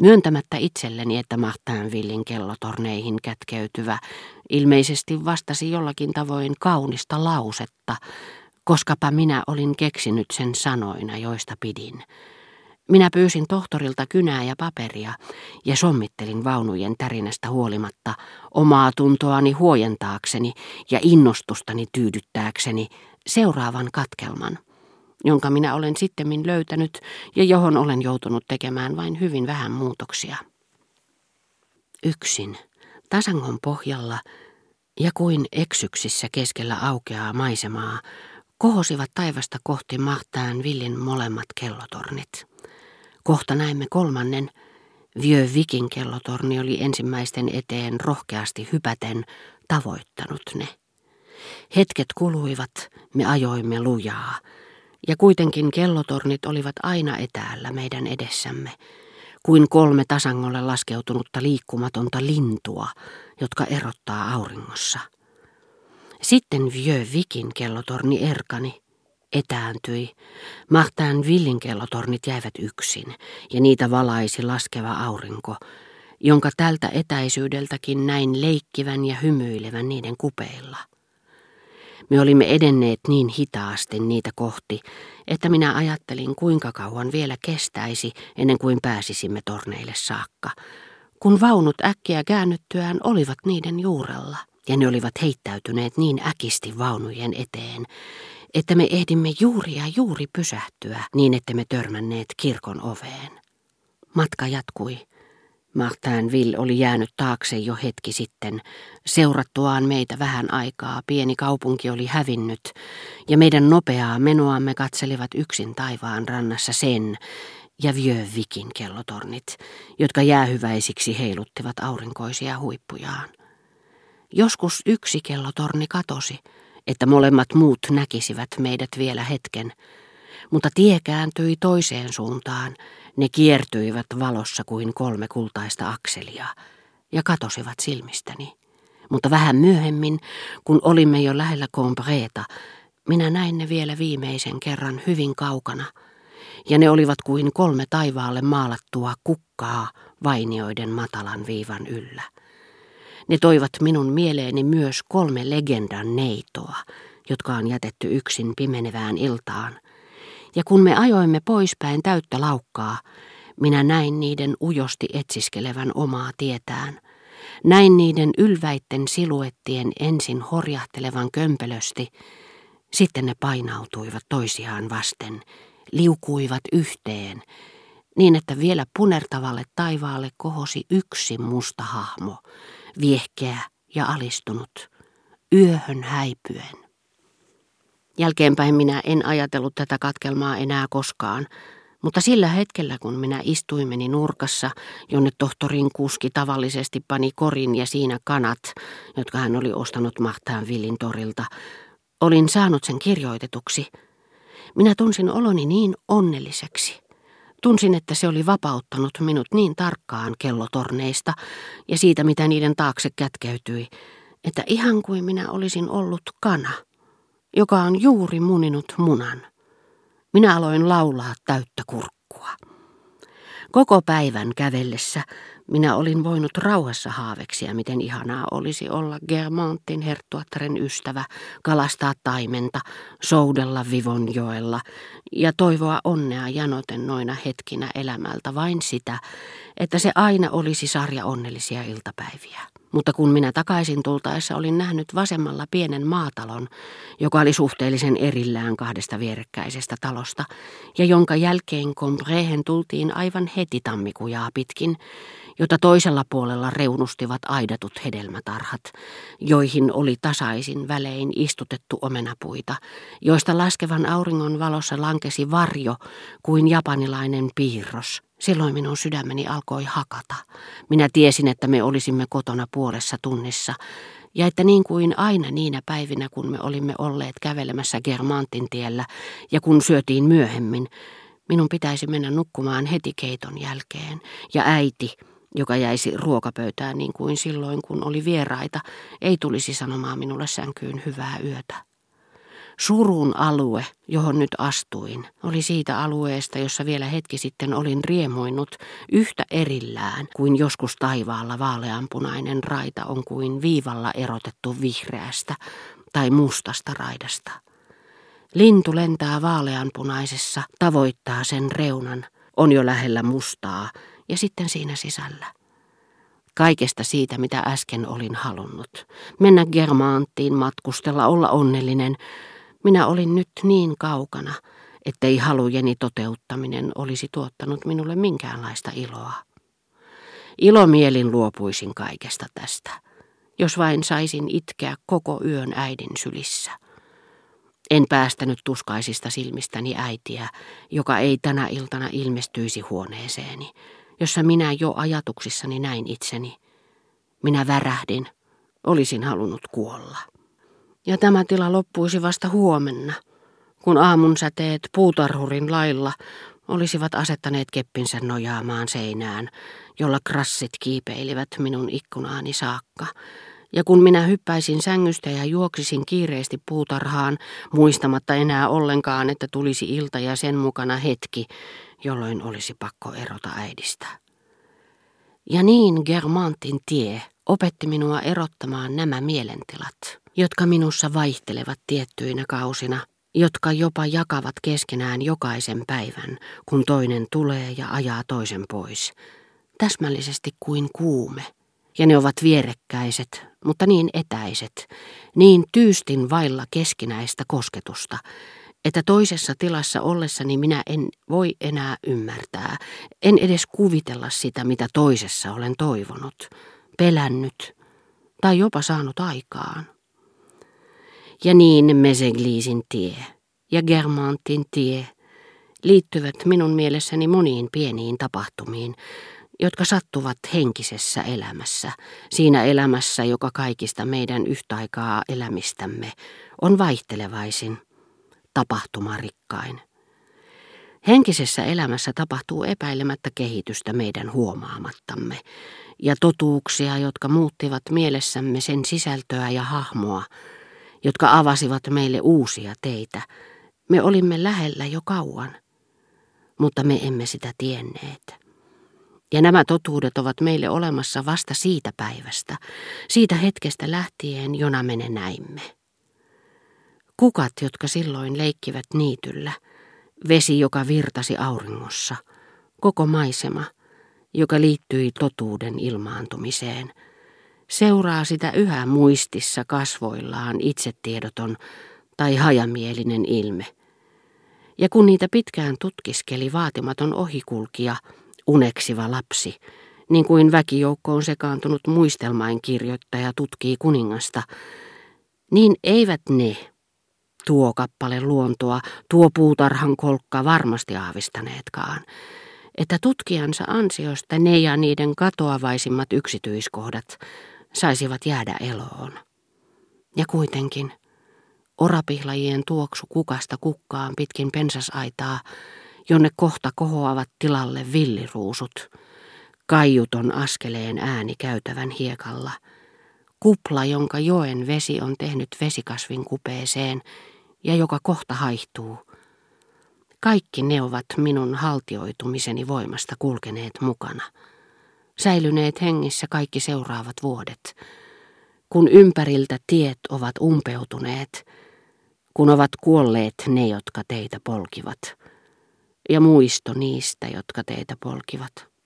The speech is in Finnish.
Myöntämättä itselleni, että villin kellotorneihin kätkeytyvä ilmeisesti vastasi jollakin tavoin kaunista lausetta, koskapa minä olin keksinyt sen sanoina, joista pidin. Minä pyysin tohtorilta kynää ja paperia ja sommittelin vaunujen tärinästä huolimatta omaa tuntoani huojentaakseni ja innostustani tyydyttääkseni seuraavan katkelman, jonka minä olen sittemmin löytänyt ja johon olen joutunut tekemään vain hyvin vähän muutoksia. Yksin, tasangon pohjalla ja kuin eksyksissä keskellä aukeaa maisemaa, kohosivat taivasta kohti mahtaan villin molemmat kellotornit. Kohta näimme kolmannen. Vieux Vikin kellotorni oli ensimmäisten eteen rohkeasti hypäten tavoittanut ne. Hetket kuluivat, me ajoimme lujaa, ja kuitenkin kellotornit olivat aina etäällä meidän edessämme, kuin kolme tasangolle laskeutunutta liikkumatonta lintua, jotka erottaa auringossa. Sitten Vieux Vikin kellotorni erkani, etääntyi. Mahtaan villinkellotornit jäivät yksin, ja niitä valaisi laskeva aurinko, jonka tältä etäisyydeltäkin näin leikkivän ja hymyilevän niiden kupeilla. Me olimme edenneet niin hitaasti niitä kohti, että minä ajattelin kuinka kauan vielä kestäisi ennen kuin pääsisimme torneille saakka, kun vaunut äkkiä käännyttyään olivat niiden juurella, ja ne olivat heittäytyneet niin äkisti vaunujen eteen, että me ehdimme juuri ja juuri pysähtyä niin, että me törmänneet kirkon oveen. Matka jatkui. Martin Will oli jäänyt taakse jo hetki sitten. Seurattuaan meitä vähän aikaa pieni kaupunki oli hävinnyt, ja meidän nopeaa menoamme katselivat yksin taivaan rannassa sen ja Vieux Vikin kellotornit, jotka jäähyväisiksi heiluttivat aurinkoisia huippujaan. Joskus yksi kellotorni katosi, että molemmat muut näkisivät meidät vielä hetken, mutta tie kääntyi toiseen suuntaan. Ne kiertyivät valossa kuin kolme kultaista akselia ja katosivat silmistäni. Mutta vähän myöhemmin, kun olimme jo lähellä Combreta, minä näin ne vielä viimeisen kerran hyvin kaukana, ja ne olivat kuin kolme taivaalle maalattua kukkaa vainioiden matalan viivan yllä. Ne toivat minun mieleeni myös kolme legendan neitoa, jotka on jätetty yksin pimenevään iltaan. Ja kun me ajoimme poispäin täyttä laukkaa, minä näin niiden ujosti etsiskelevän omaa tietään. Näin niiden ylväitten siluettien ensin horjahtelevan kömpelösti, sitten ne painautuivat toisiaan vasten, liukuivat yhteen, niin että vielä punertavalle taivaalle kohosi yksi musta hahmo, viehkeä ja alistunut, yöhön häipyen. Jälkeenpäin minä en ajatellut tätä katkelmaa enää koskaan, mutta sillä hetkellä, kun minä istuimeni nurkassa, jonne tohtorin kuski tavallisesti pani korin ja siinä kanat, jotka hän oli ostanut Mahtaan Villin torilta, olin saanut sen kirjoitetuksi. Minä tunsin oloni niin onnelliseksi, Tunsin, että se oli vapauttanut minut niin tarkkaan kellotorneista ja siitä, mitä niiden taakse kätkeytyi, että ihan kuin minä olisin ollut kana, joka on juuri muninut munan. Minä aloin laulaa täyttä kurkkua. Koko päivän kävellessä minä olin voinut rauhassa haaveksia, miten ihanaa olisi olla Germantin herttuattaren ystävä, kalastaa taimenta, soudella Vivonjoella ja toivoa onnea janoten noina hetkinä elämältä vain sitä, että se aina olisi sarja onnellisia iltapäiviä. Mutta kun minä takaisin tultaessa olin nähnyt vasemmalla pienen maatalon, joka oli suhteellisen erillään kahdesta vierekkäisestä talosta, ja jonka jälkeen Combrehen tultiin aivan heti tammikujaa pitkin, jota toisella puolella reunustivat aidatut hedelmätarhat, joihin oli tasaisin välein istutettu omenapuita, joista laskevan auringon valossa lankesi varjo kuin japanilainen piirros. Silloin minun sydämeni alkoi hakata. Minä tiesin, että me olisimme kotona puolessa tunnissa, ja että niin kuin aina niinä päivinä, kun me olimme olleet kävelemässä Germantin tiellä ja kun syötiin myöhemmin, minun pitäisi mennä nukkumaan heti keiton jälkeen, ja äiti, joka jäisi ruokapöytään niin kuin silloin, kun oli vieraita, ei tulisi sanomaan minulle sänkyyn hyvää yötä. Surun alue, johon nyt astuin, oli siitä alueesta, jossa vielä hetki sitten olin riemuinut yhtä erillään kuin joskus taivaalla vaaleanpunainen raita on kuin viivalla erotettu vihreästä tai mustasta raidasta. Lintu lentää vaaleanpunaisessa, tavoittaa sen reunan, on jo lähellä mustaa ja sitten siinä sisällä. Kaikesta siitä, mitä äsken olin halunnut. Mennä Germaanttiin, matkustella, olla onnellinen. Minä olin nyt niin kaukana, ettei halujeni toteuttaminen olisi tuottanut minulle minkäänlaista iloa. Ilomielin luopuisin kaikesta tästä, jos vain saisin itkeä koko yön äidin sylissä. En päästänyt tuskaisista silmistäni äitiä, joka ei tänä iltana ilmestyisi huoneeseeni, jossa minä jo ajatuksissani näin itseni. Minä värähdin, olisin halunnut kuolla. Ja tämä tila loppuisi vasta huomenna, kun aamun säteet puutarhurin lailla olisivat asettaneet keppinsä nojaamaan seinään, jolla krassit kiipeilivät minun ikkunaani saakka, ja kun minä hyppäisin sängystä ja juoksisin kiireesti puutarhaan, muistamatta enää ollenkaan, että tulisi ilta ja sen mukana hetki, jolloin olisi pakko erota äidistä. Ja niin Germantin tie opetti minua erottamaan nämä mielentilat, jotka minussa vaihtelevat tiettyinä kausina, jotka jopa jakavat keskenään jokaisen päivän, kun toinen tulee ja ajaa toisen pois, täsmällisesti kuin kuume – ja ne ovat vierekkäiset, mutta niin etäiset, niin tyystin vailla keskinäistä kosketusta, että toisessa tilassa ollessani minä en voi enää ymmärtää, en edes kuvitella sitä, mitä toisessa olen toivonut, pelännyt tai jopa saanut aikaan. Ja niin Mesegliisin tie ja Germantin tie liittyvät minun mielessäni moniin pieniin tapahtumiin, jotka sattuvat henkisessä elämässä, siinä elämässä, joka kaikista meidän yhtaikaa elämistämme on vaihtelevaisin, tapahtumarikkain. Henkisessä elämässä tapahtuu epäilemättä kehitystä meidän huomaamattamme ja totuuksia, jotka muuttivat mielessämme sen sisältöä ja hahmoa, jotka avasivat meille uusia teitä. Me olimme lähellä jo kauan, mutta me emme sitä tienneet. Ja nämä totuudet ovat meille olemassa vasta siitä päivästä, siitä hetkestä lähtien, jona me ne näimme. Kukat, jotka silloin leikkivät niityllä, vesi, joka virtasi auringossa, koko maisema, joka liittyi totuuden ilmaantumiseen, seuraa sitä yhä muistissa kasvoillaan itsetiedoton tai hajamielinen ilme. Ja kun niitä pitkään tutkiskeli vaatimaton ohikulkija, uneksiva lapsi, niin kuin väkijoukkoon sekaantunut muistelmain kirjoittaja tutkii kuningasta, niin eivät ne, tuo kappale luontoa, tuo puutarhan kolkka varmasti aavistaneetkaan, että tutkijansa ansiosta ne ja niiden katoavaisimmat yksityiskohdat saisivat jäädä eloon. Ja kuitenkin orapihlajien tuoksu kukasta kukkaan pitkin pensasaitaa jonne kohta kohoavat tilalle villiruusut, kaiuton askeleen ääni käytävän hiekalla, kupla, jonka joen vesi on tehnyt vesikasvin kupeeseen ja joka kohta haihtuu. Kaikki ne ovat minun haltioitumiseni voimasta kulkeneet mukana, säilyneet hengissä kaikki seuraavat vuodet, kun ympäriltä tiet ovat umpeutuneet, kun ovat kuolleet ne, jotka teitä polkivat – ja muisto niistä, jotka teitä polkivat.